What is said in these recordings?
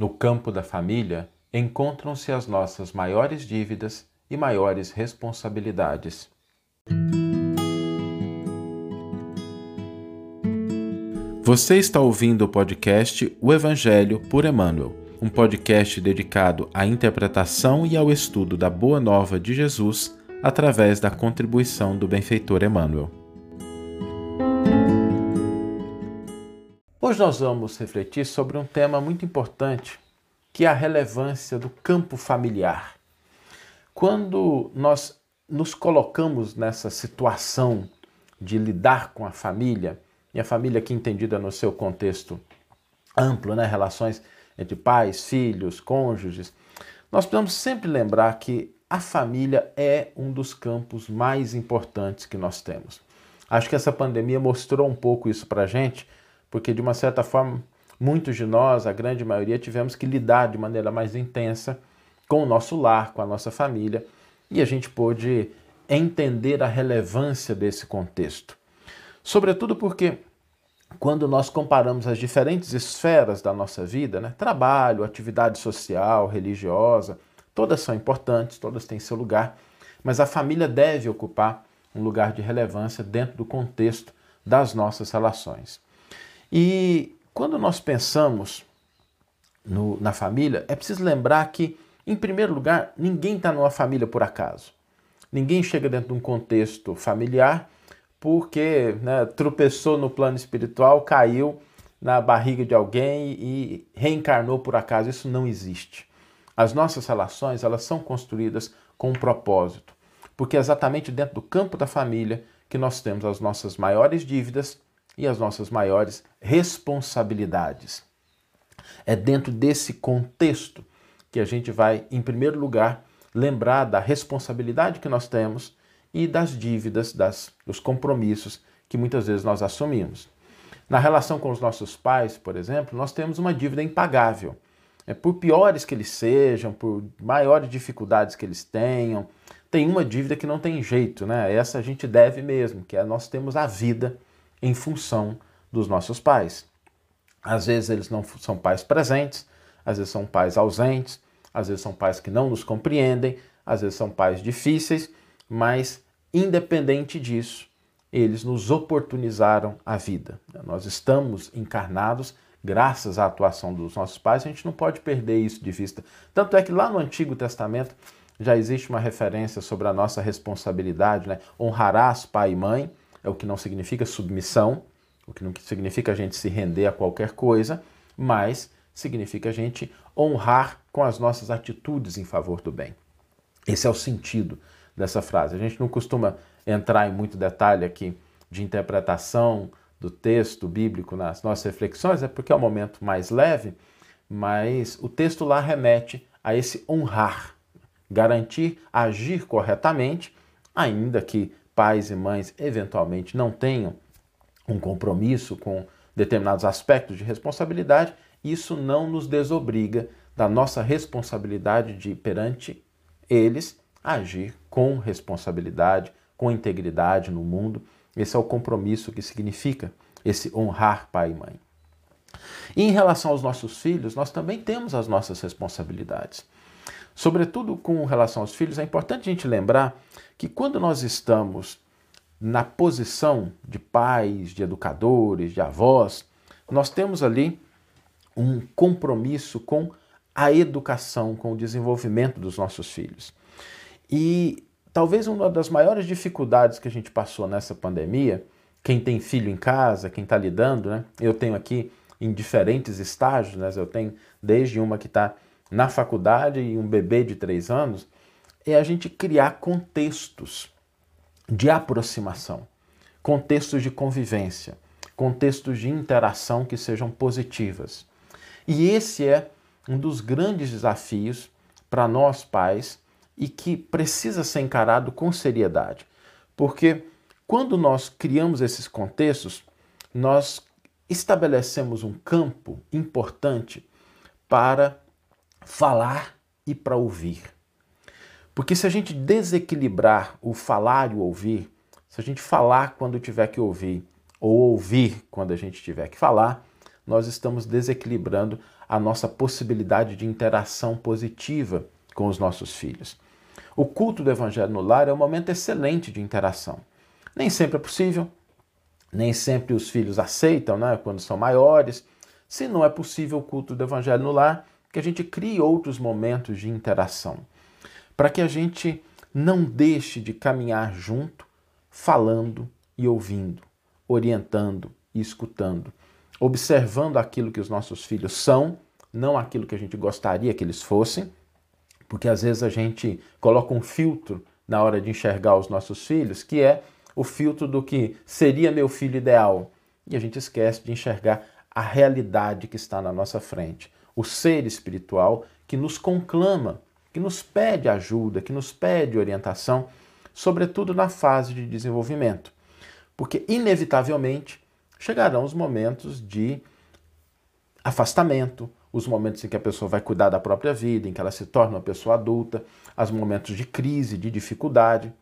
No campo da família encontram-se as nossas maiores dívidas e maiores responsabilidades. Você está ouvindo o podcast O Evangelho por Emmanuel, um podcast dedicado à interpretação e ao estudo da Boa Nova de Jesus através da contribuição do benfeitor Emmanuel. Hoje nós vamos refletir sobre um tema muito importante, que é a relevância do campo familiar. Quando nós nos colocamos nessa situação de lidar com a família, e a família aqui entendida no seu contexto amplo, né, relações entre pais, filhos, cônjuges, nós precisamos sempre lembrar que a família é um dos campos mais importantes que nós temos. Acho que essa pandemia mostrou um pouco isso para a gente, porque de uma certa forma muitos de nós, a grande maioria, tivemos que lidar de maneira mais intensa com o nosso lar, com a nossa família, e a gente pôde entender a relevância desse contexto. Sobretudo porque quando nós comparamos as diferentes esferas da nossa vida, né, trabalho, atividade social, religiosa, todas são importantes, todas têm seu lugar, mas a família deve ocupar um lugar de relevância dentro do contexto das nossas relações. E quando nós pensamos no, na família, é preciso lembrar que, em primeiro lugar, ninguém está numa família por acaso. Ninguém chega dentro de um contexto familiar porque né, tropeçou no plano espiritual, caiu na barriga de alguém e reencarnou por acaso. Isso não existe. As nossas relações elas são construídas com um propósito, porque é exatamente dentro do campo da família que nós temos as nossas maiores dívidas e as nossas maiores responsabilidades. É dentro desse contexto que a gente vai, em primeiro lugar, lembrar da responsabilidade que nós temos e das dívidas, das, dos compromissos que muitas vezes nós assumimos. Na relação com os nossos pais, por exemplo, nós temos uma dívida impagável. É, por piores que eles sejam, por maiores dificuldades que eles tenham, tem uma dívida que não tem jeito, né? Essa a gente deve mesmo, que é nós temos a vida em função dos nossos pais. Às vezes eles não são pais presentes, às vezes são pais ausentes, às vezes são pais que não nos compreendem, às vezes são pais difíceis, mas independente disso, eles nos oportunizaram a vida. Nós estamos encarnados graças à atuação dos nossos pais, a gente não pode perder isso de vista. Tanto é que lá no Antigo Testamento já existe uma referência sobre a nossa responsabilidade, né? Honrarás pai e mãe, é o que não significa submissão, o que não significa a gente se render a qualquer coisa, mas significa a gente honrar com as nossas atitudes em favor do bem. Esse é o sentido dessa frase. A gente não costuma entrar em muito detalhe aqui de interpretação do texto bíblico nas nossas reflexões, é porque é um momento mais leve, mas o texto lá remete a esse honrar, garantir agir corretamente, ainda que pais e mães eventualmente não tenham um compromisso com determinados aspectos de responsabilidade, isso não nos desobriga da nossa responsabilidade de, perante eles, agir com responsabilidade, com integridade no mundo. Esse é o compromisso que significa esse honrar pai e mãe. E em relação aos nossos filhos, nós também temos as nossas responsabilidades. Sobretudo com relação aos filhos, é importante a gente lembrar que quando nós estamos na posição de pais, de educadores, de avós, nós temos ali um compromisso com a educação, com o desenvolvimento dos nossos filhos. E talvez uma das maiores dificuldades que a gente passou nessa pandemia, quem tem filho em casa, quem está lidando, né? Eu tenho aqui em diferentes estágios, né? Eu tenho desde uma que está na faculdade e um bebê de três anos, é a gente criar contextos de aproximação, contextos de convivência, contextos de interação que sejam positivas. E esse é um dos grandes desafios para nós pais e que precisa ser encarado com seriedade. Porque quando nós criamos esses contextos, nós estabelecemos um campo importante para falar e para ouvir. Porque se a gente desequilibrar o falar e o ouvir, se a gente falar quando tiver que ouvir ou ouvir quando a gente tiver que falar, nós estamos desequilibrando a nossa possibilidade de interação positiva com os nossos filhos. O culto do Evangelho no lar é um momento excelente de interação. Nem sempre é possível, nem sempre os filhos aceitam, né, quando são maiores. Se não é possível o culto do Evangelho no lar, que a gente crie outros momentos de interação, para que a gente não deixe de caminhar junto, falando e ouvindo, orientando e escutando, observando aquilo que os nossos filhos são, não aquilo que a gente gostaria que eles fossem, porque às vezes a gente coloca um filtro na hora de enxergar os nossos filhos, que é o filtro do que seria meu filho ideal. E a gente esquece de enxergar a realidade que está na nossa frente, o ser espiritual que nos conclama, que nos pede ajuda, que nos pede orientação, sobretudo na fase de desenvolvimento. Porque, inevitavelmente, chegarão os momentos de afastamento, os momentos em que a pessoa vai cuidar da própria vida, em que ela se torna uma pessoa adulta, os momentos de crise, de dificuldade.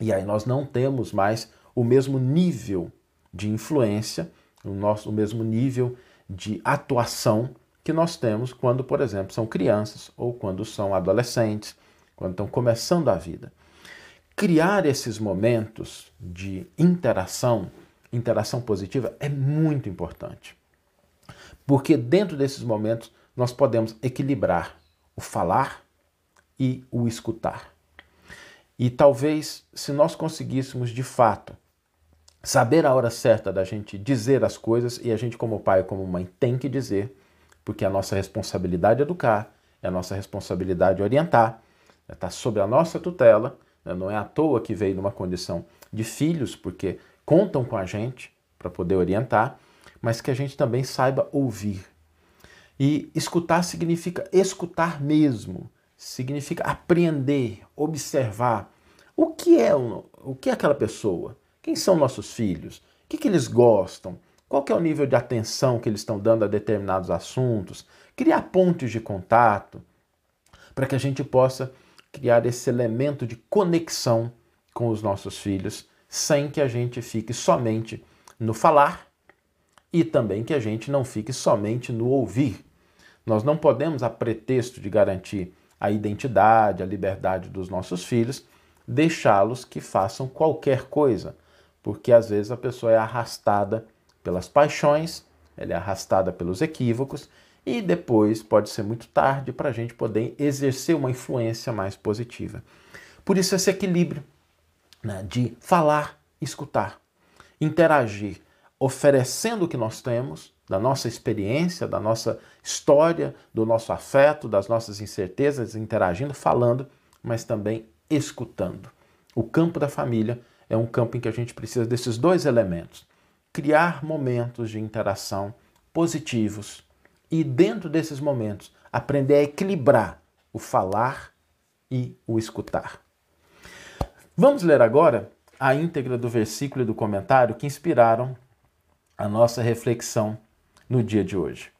E aí nós não temos mais o mesmo nível de influência, o, nosso, o mesmo nível de atuação que nós temos quando, por exemplo, são crianças ou quando são adolescentes, quando estão começando a vida. Criar esses momentos de interação, interação positiva, é muito importante. Porque dentro desses momentos nós podemos equilibrar o falar e o escutar. E talvez, se nós conseguíssemos de fato saber a hora certa da gente dizer as coisas, e a gente, como pai ou como mãe, tem que dizer, porque a nossa responsabilidade é educar, é a nossa responsabilidade orientar, está sob a nossa tutela, né? não é à toa que veio numa condição de filhos, porque contam com a gente para poder orientar, mas que a gente também saiba ouvir. E escutar significa escutar mesmo, significa apreender, observar. O que é o que é aquela pessoa? Quem são nossos filhos? O que, que eles gostam? Qual que é o nível de atenção que eles estão dando a determinados assuntos? Criar pontos de contato para que a gente possa criar esse elemento de conexão com os nossos filhos, sem que a gente fique somente no falar e também que a gente não fique somente no ouvir. Nós não podemos, a pretexto de garantir a identidade, a liberdade dos nossos filhos, deixá-los que façam qualquer coisa, porque às vezes a pessoa é arrastada pelas paixões, ela é arrastada pelos equívocos e depois pode ser muito tarde para a gente poder exercer uma influência mais positiva. Por isso, esse equilíbrio né, de falar, escutar, interagir, oferecendo o que nós temos, da nossa experiência, da nossa história, do nosso afeto, das nossas incertezas, interagindo, falando, mas também escutando. O campo da família é um campo em que a gente precisa desses dois elementos: criar momentos de interação positivos e, dentro desses momentos, aprender a equilibrar o falar e o escutar. Vamos ler agora a íntegra do versículo e do comentário que inspiraram a nossa reflexão no dia de hoje.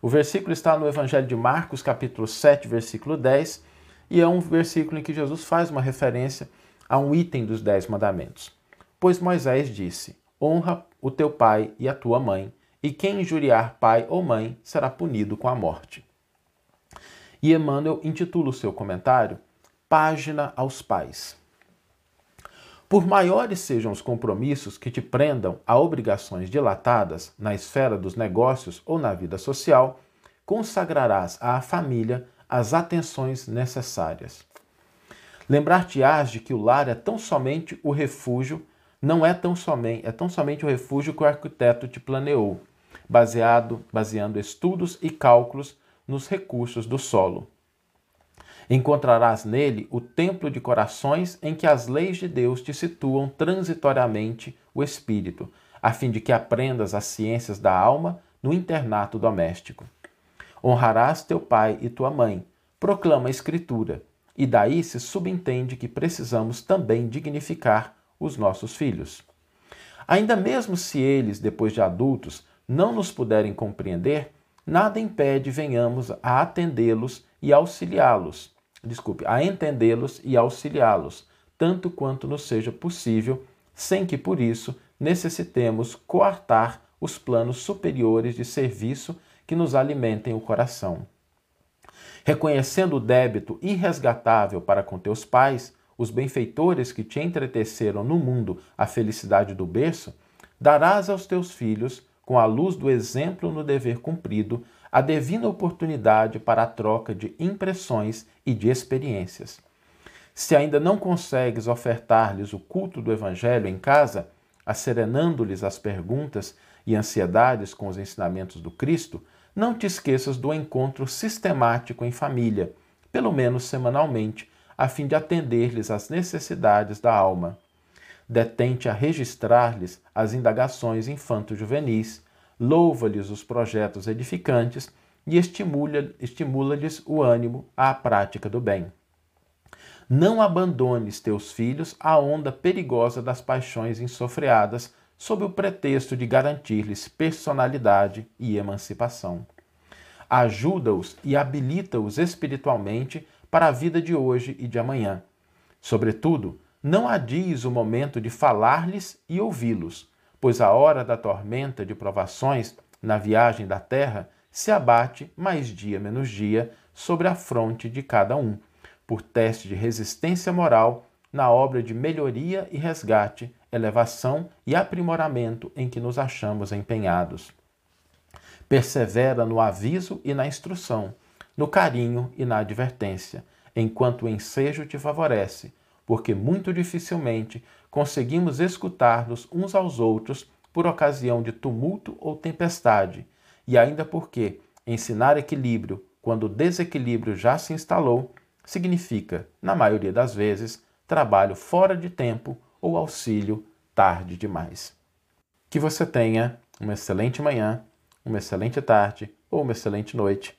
O versículo está no Evangelho de Marcos, capítulo 7, versículo 10, e é um versículo em que Jesus faz uma referência a um item dos Dez Mandamentos. Pois Moisés disse: Honra o teu pai e a tua mãe, e quem injuriar pai ou mãe será punido com a morte. E Emmanuel intitula o seu comentário Página aos Pais. Por maiores sejam os compromissos que te prendam a obrigações dilatadas na esfera dos negócios ou na vida social, consagrarás à família as atenções necessárias. Lembrar-te-ás de que o lar é tão somente o refúgio, não é tão somente, é tão somente o refúgio que o arquiteto te planeou, baseado, baseando estudos e cálculos nos recursos do solo. Encontrarás nele o templo de corações em que as leis de Deus te situam transitoriamente o espírito, a fim de que aprendas as ciências da alma no internato doméstico. Honrarás teu pai e tua mãe, proclama a Escritura, e daí se subentende que precisamos também dignificar os nossos filhos. Ainda mesmo se eles, depois de adultos, não nos puderem compreender, nada impede venhamos a atendê-los e auxiliá-los desculpe, a entendê-los e auxiliá-los, tanto quanto nos seja possível, sem que por isso necessitemos coartar os planos superiores de serviço que nos alimentem o coração. Reconhecendo o débito irresgatável para com teus pais, os benfeitores que te entreteceram no mundo a felicidade do berço, darás aos teus filhos, com a luz do exemplo no dever cumprido, a divina oportunidade para a troca de impressões e de experiências. Se ainda não consegues ofertar-lhes o culto do Evangelho em casa, acerenando-lhes as perguntas e ansiedades com os ensinamentos do Cristo, não te esqueças do encontro sistemático em família, pelo menos semanalmente, a fim de atender-lhes às necessidades da alma. Detente a registrar-lhes as indagações infanto-juvenis, louva-lhes os projetos edificantes e estimula-lhes o ânimo à prática do bem. Não abandones teus filhos à onda perigosa das paixões insofreadas, sob o pretexto de garantir-lhes personalidade e emancipação. Ajuda-os e habilita-os espiritualmente para a vida de hoje e de amanhã. Sobretudo, não adies o momento de falar-lhes e ouvi-los, pois a hora da tormenta de provações na viagem da terra se abate mais dia menos dia sobre a fronte de cada um, por teste de resistência moral na obra de melhoria e resgate, elevação e aprimoramento em que nos achamos empenhados. Persevera no aviso e na instrução, no carinho e na advertência, enquanto o ensejo te favorece, porque muito dificilmente conseguimos escutar-nos uns aos outros por ocasião de tumulto ou tempestade, e ainda porque ensinar equilíbrio quando o desequilíbrio já se instalou significa, na maioria das vezes, trabalho fora de tempo ou auxílio tarde demais. Que você tenha uma excelente manhã, uma excelente tarde ou uma excelente noite